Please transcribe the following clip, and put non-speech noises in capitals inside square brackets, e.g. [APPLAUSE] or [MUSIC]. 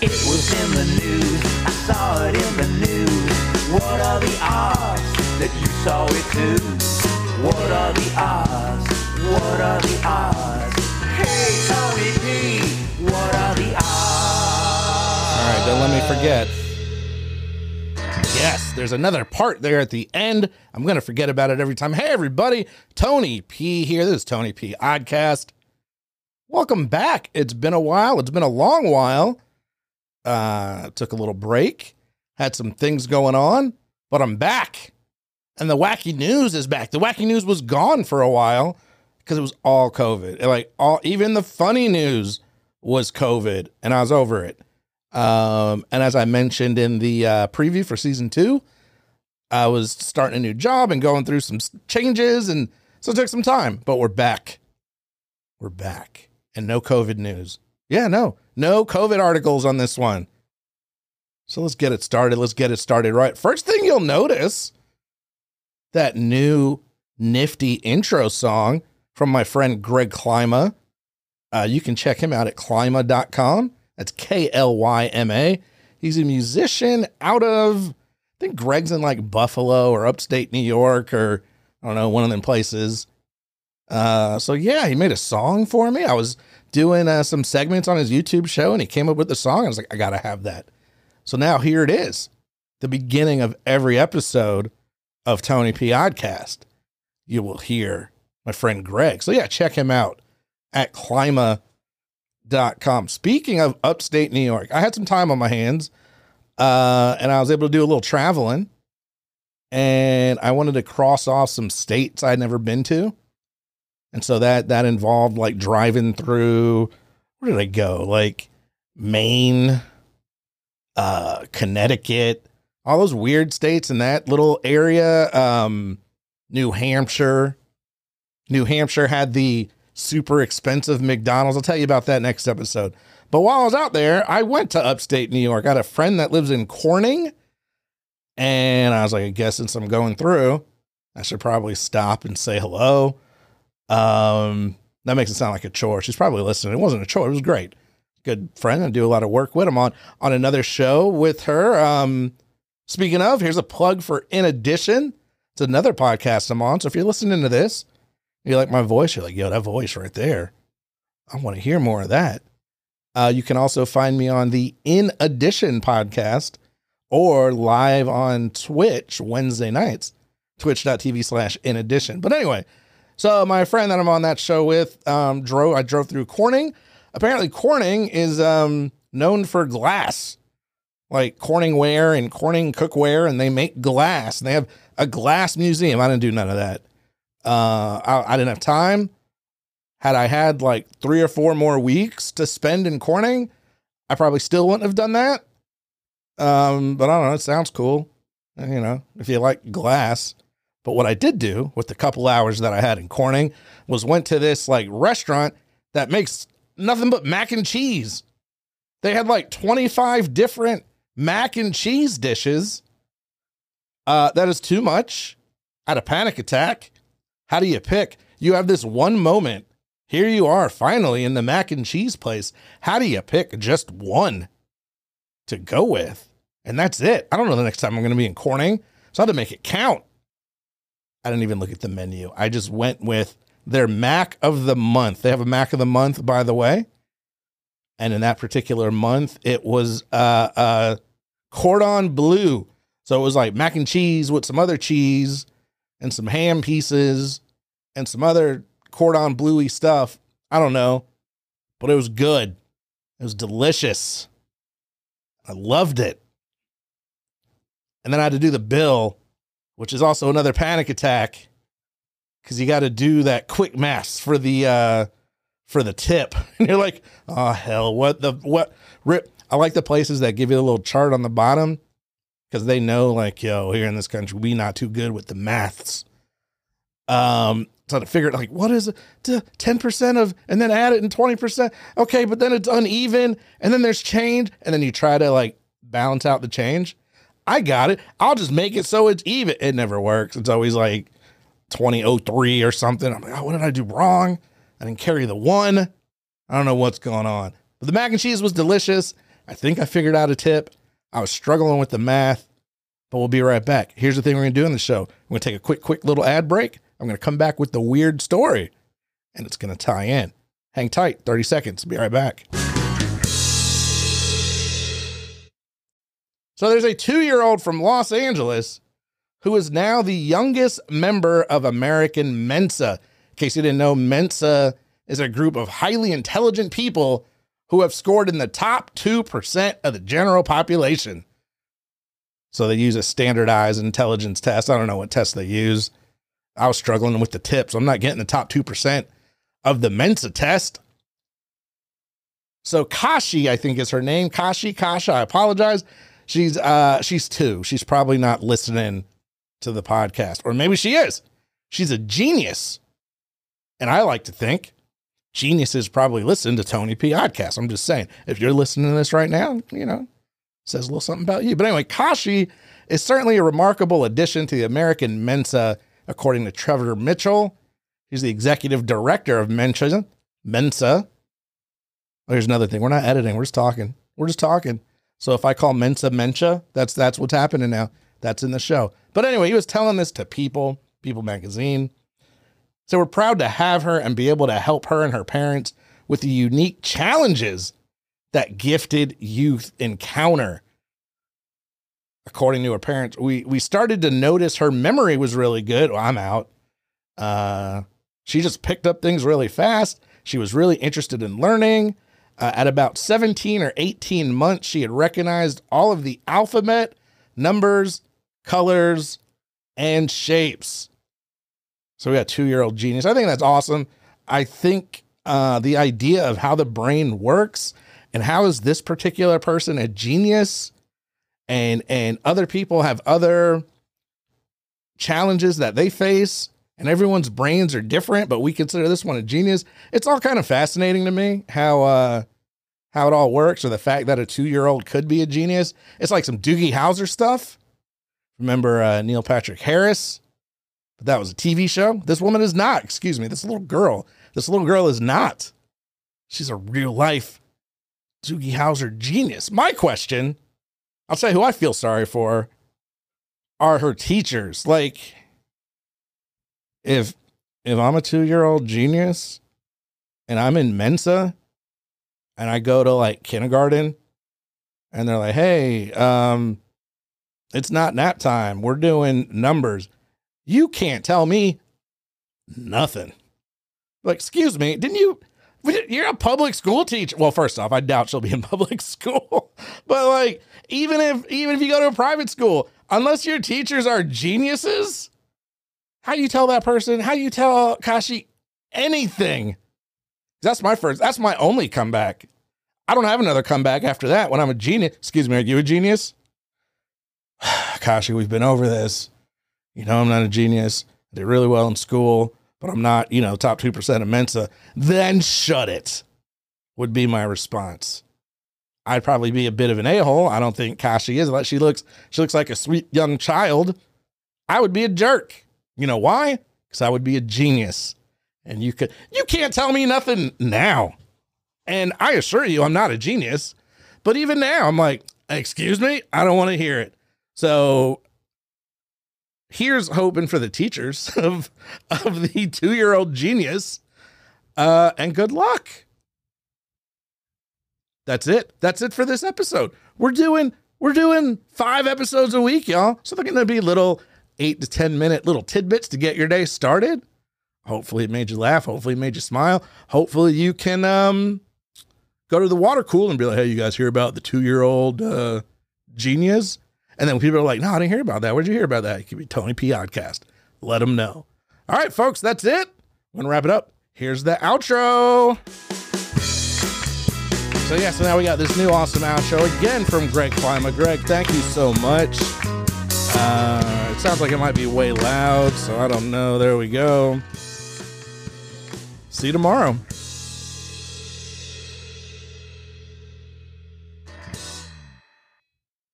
It was in the news, I saw it in the news. What are the odds that you saw it too? What are the odds? What are the odds? Hey, Tony P, what are the odds? All right, don't let me forget. Yes, there's another part there at the end. I'm going to forget about it every time. Hey, everybody. Tony P here. This is Tony P. Oddcast. Welcome back. It's been a while. It's been a long while. Uh, took a little break, had some things going on, but I'm back. And the wacky news is back. The wacky news was gone for a while because it was all COVID. Like all, even the funny news was COVID, and I was over it. Um, and as I mentioned in the uh, preview for season two, I was starting a new job and going through some changes, and so it took some time. But we're back. We're back, and no COVID news. Yeah, no, no COVID articles on this one. So let's get it started. Let's get it started right. First thing you'll notice that new nifty intro song from my friend Greg Klyma. Uh, you can check him out at klyma.com. That's K L Y M A. He's a musician out of, I think Greg's in like Buffalo or upstate New York or I don't know, one of them places. Uh, so yeah, he made a song for me. I was doing uh, some segments on his YouTube show and he came up with the song. I was like, I got to have that. So now here it is, the beginning of every episode of Tony P. Oddcast. You will hear my friend Greg. So yeah, check him out at klyma.com. Speaking of upstate New York, I had some time on my hands uh, and I was able to do a little traveling. And I wanted to cross off some states I'd never been to. And so that that involved like driving through where did I go? Like Maine, uh, Connecticut, all those weird states in that little area. Um, New Hampshire. New Hampshire had the super expensive McDonald's. I'll tell you about that next episode. But while I was out there, I went to upstate New York. I had a friend that lives in Corning. And I was like, I guess since I'm going through, I should probably stop and say hello. Um, that makes it sound like a chore. She's probably listening. It wasn't a chore. It was great. Good friend. I do a lot of work with him on on another show with her. Um, speaking of, here's a plug for In Addition. It's another podcast I'm on. So if you're listening to this, you like my voice, you're like, yo, that voice right there. I want to hear more of that. Uh, you can also find me on the In Addition podcast or live on Twitch Wednesday nights, twitch.tv slash in addition. But anyway, so my friend that I'm on that show with um, drove, I drove through Corning. Apparently, Corning is um, known for glass, like Corning ware and Corning cookware, and they make glass. And they have a glass museum. I didn't do none of that. Uh, I, I didn't have time. Had I had like three or four more weeks to spend in Corning, I probably still wouldn't have done that. Um, but I don't know. It sounds cool. You know, if you like glass. But what I did do with the couple hours that I had in Corning was went to this like restaurant that makes nothing but mac and cheese. They had like 25 different mac and cheese dishes. Uh, that is too much. I had a panic attack. How do you pick? You have this one moment. Here you are finally in the mac and cheese place. How do you pick just one to go with? And that's it. I don't know the next time I'm going to be in Corning. So I had to make it count. I didn't even look at the menu. I just went with their Mac of the month. They have a Mac of the month, by the way. And in that particular month, it was uh, uh, cordon bleu. So it was like mac and cheese with some other cheese and some ham pieces and some other cordon bluey stuff. I don't know, but it was good. It was delicious. I loved it. And then I had to do the bill, which is also another panic attack because you got to do that quick maths for the uh for the tip. [LAUGHS] And you're like, oh hell, what the what rip? I like the places that give you a little chart on the bottom because they know like, yo, here in this country, we not too good with the maths. Um, so to figure it like, what is? Ten percent of, and then add it in twenty percent. Okay, but then it's uneven, and then there's change, and then you try to like balance out the change. I got it. I'll just make it so it's even. It never works. It's always like 2003 or something. I'm like, oh, what did I do wrong? I didn't carry the one. I don't know what's going on. But the mac and cheese was delicious. I think I figured out a tip. I was struggling with the math, but we'll be right back. Here's the thing we're going to do in the show. I'm going to take a quick, quick little ad break. I'm going to come back with the weird story, and it's going to tie in. Hang tight, 30 seconds. Be right back. So there's a two year old from Los Angeles who is now the youngest member of American Mensa. In case you didn't know, Mensa is a group of highly intelligent people who have scored in the top 2% of the general population. So they use a standardized intelligence test. I don't know what test they use. I was struggling with the tips. I'm not getting the top 2% of the Mensa test. So Kashi, I think is her name. Kashi, Kasha, I apologize. She's uh she's two. She's probably not listening to the podcast. Or maybe she is. She's a genius. And I like to think geniuses probably listen to Tony P. Podcast. I'm just saying, if you're listening to this right now, you know, says a little something about you. But anyway, Kashi is certainly a remarkable addition to the American Mensa, according to Trevor Mitchell. He's the executive director of Mensa. Mensa. Oh, here's another thing. We're not editing. We're just talking. We're just talking. So if I call Mensa Mensa, that's that's what's happening now. That's in the show. But anyway, he was telling this to People, People Magazine. So we're proud to have her and be able to help her and her parents with the unique challenges that gifted youth encounter. According to her parents, we we started to notice her memory was really good. Well, I'm out. Uh, she just picked up things really fast. She was really interested in learning. Uh, at about 17 or 18 months, she had recognized all of the alphabet, numbers, colors, and shapes. So we got two year old genius. I think that's awesome. I think uh, the idea of how the brain works and how is this particular person a genius and and other people have other challenges that they face and everyone's brains are different but we consider this one a genius. It's all kind of fascinating to me how uh how it all works or the fact that a two-year-old could be a genius. It's like some doogie howser stuff. Remember uh, neil patrick harris? But that was a tv show. This woman is not excuse me this little girl this little girl is not. She's a real life Doogie Howser genius. My question, I'll tell you who I feel sorry for are her teachers. Like, if if I'm a two year old genius and I'm in Mensa and I go to like kindergarten and they're like, hey, um, it's not nap time. We're doing numbers. You can't tell me nothing. Like, excuse me, didn't you you're a public school teacher. Well, first off, I doubt she'll be in [LAUGHS] public school. but like, even if even if you go to a private school, unless your teachers are geniuses, how do you tell that person? How do you tell Kashi anything? That's my first. That's my only comeback. I don't have another comeback after that. When I'm a genius, excuse me, are you a genius? [SIGHS] Kashi, we've been over this. You know, I'm not a genius. I did really well in school but I'm not, you know, top 2% of Mensa, then shut it, would be my response. I'd probably be a bit of an a-hole. I don't think Kashi is. She looks, she looks like a sweet young child. I would be a jerk. You know why? Because I would be a genius. And you could, you can't tell me nothing now. And I assure you, I'm not a genius. But even now, I'm like, excuse me, I don't want to hear it. So here's hoping for the teachers [LAUGHS] of of the two year old genius. Uh, and good luck. That's it. That's it for this episode. We're doing we're doing five episodes a week, y'all. So they're gonna be little eight to ten minute little tidbits to get your day started. Hopefully it made you laugh. Hopefully it made you smile. Hopefully you can um go to the water cool and be like, hey, you guys hear about the two year old uh, genius? And then people are like, no, I didn't hear about that. Where'd you hear about that? It could be Tony P. Podcast. Let them know. All right, folks, that's it. I'm going to wrap it up. Here's the outro. So, yeah, so now we got this new awesome outro again from Greg Klyma. Greg, thank you so much. Uh, it sounds like it might be way loud, so I don't know. There we go. See you tomorrow.